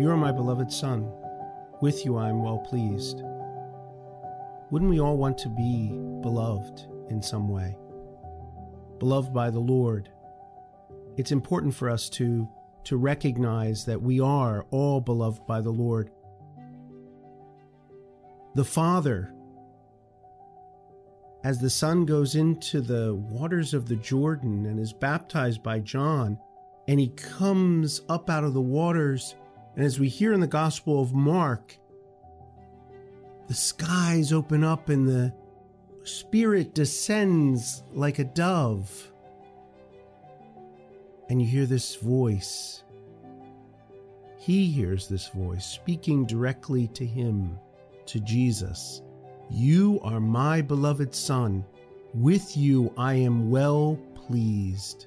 You are my beloved Son. With you I am well pleased. Wouldn't we all want to be beloved in some way? Beloved by the Lord. It's important for us to, to recognize that we are all beloved by the Lord. The Father, as the Son goes into the waters of the Jordan and is baptized by John, and he comes up out of the waters, and as we hear in the Gospel of Mark, the skies open up and the Spirit descends like a dove. And you hear this voice. He hears this voice speaking directly to him, to Jesus. You are my beloved Son. With you I am well pleased.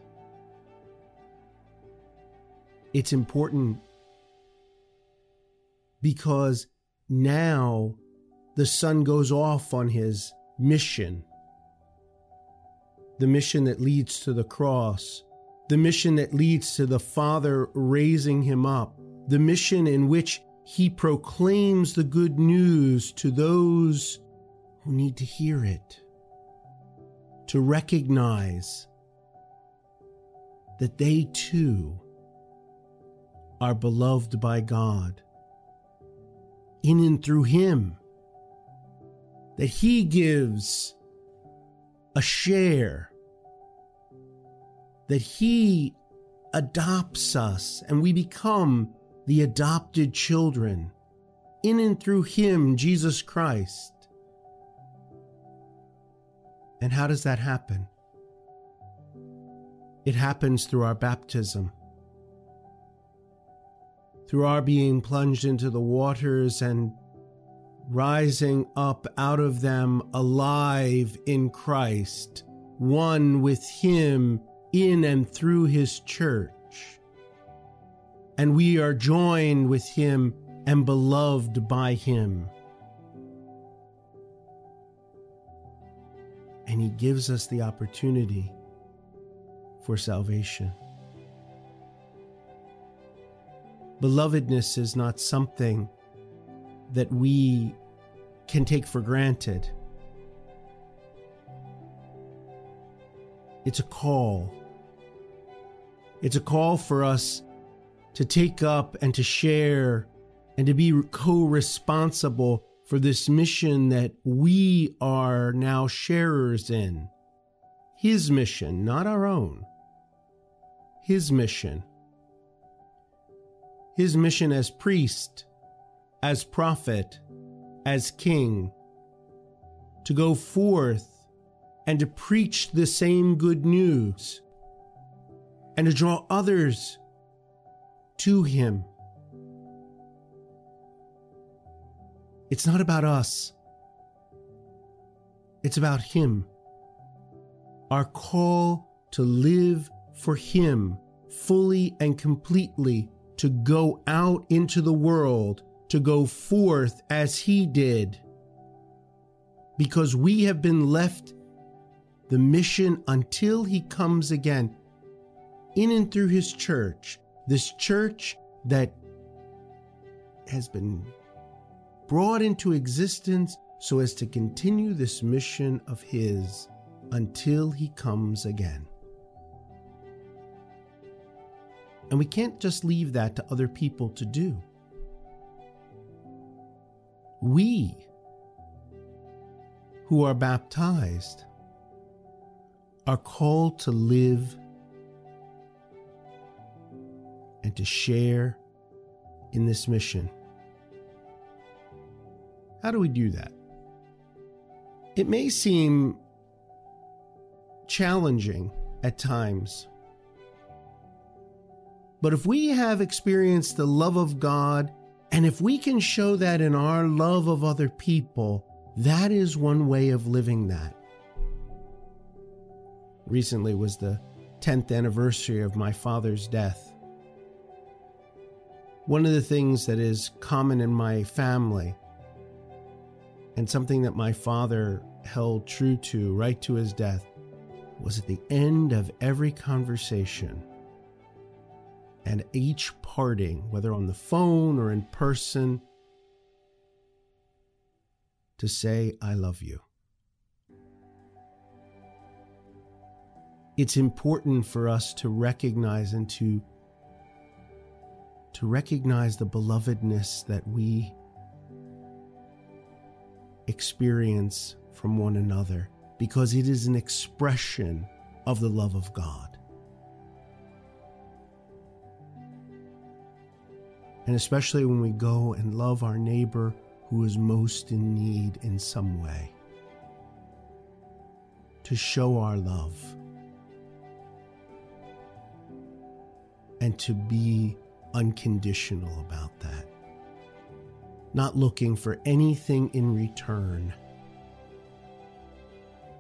It's important because now the son goes off on his mission. The mission that leads to the cross, the mission that leads to the Father raising him up, the mission in which he proclaims the good news to those who need to hear it, to recognize that they too are beloved by God. In and through him, that He gives a share, that He adopts us and we become the adopted children in and through Him, Jesus Christ. And how does that happen? It happens through our baptism, through our being plunged into the waters and rising up out of them alive in Christ, one with Him in and through His church. And we are joined with Him and beloved by Him. And He gives us the opportunity for salvation. Belovedness is not something that we can take for granted. It's a call. It's a call for us to take up and to share and to be co responsible for this mission that we are now sharers in. His mission, not our own. His mission. His mission as priest as prophet, as king, to go forth and to preach the same good news and to draw others to him. It's not about us. It's about Him. Our call to live for Him fully and completely, to go out into the world to go forth as he did. Because we have been left the mission until he comes again in and through his church, this church that has been brought into existence so as to continue this mission of his until he comes again. And we can't just leave that to other people to do we who are baptized are called to live and to share in this mission. How do we do that? It may seem challenging at times. But if we have experienced the love of God and if we can show that in our love of other people, that is one way of living that. Recently was the 10th anniversary of my father's death. One of the things that is common in my family, and something that my father held true to right to his death, was at the end of every conversation, and each parting, whether on the phone or in person, to say, I love you. It's important for us to recognize and to, to recognize the belovedness that we experience from one another because it is an expression of the love of God. And especially when we go and love our neighbor who is most in need in some way, to show our love and to be unconditional about that, not looking for anything in return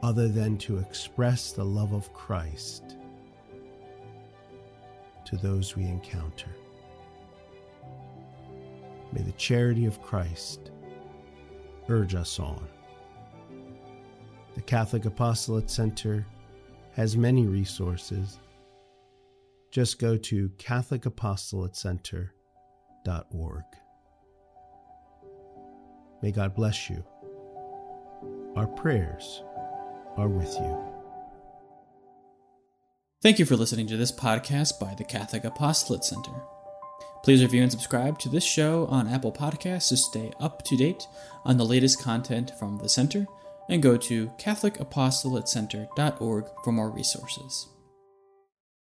other than to express the love of Christ to those we encounter. May the charity of Christ urge us on. The Catholic Apostolate Center has many resources. Just go to CatholicApostolatecenter.org. May God bless you. Our prayers are with you. Thank you for listening to this podcast by the Catholic Apostolate Center. Please review and subscribe to this show on Apple Podcasts to stay up to date on the latest content from the center, and go to CatholicApostolatecenter.org for more resources.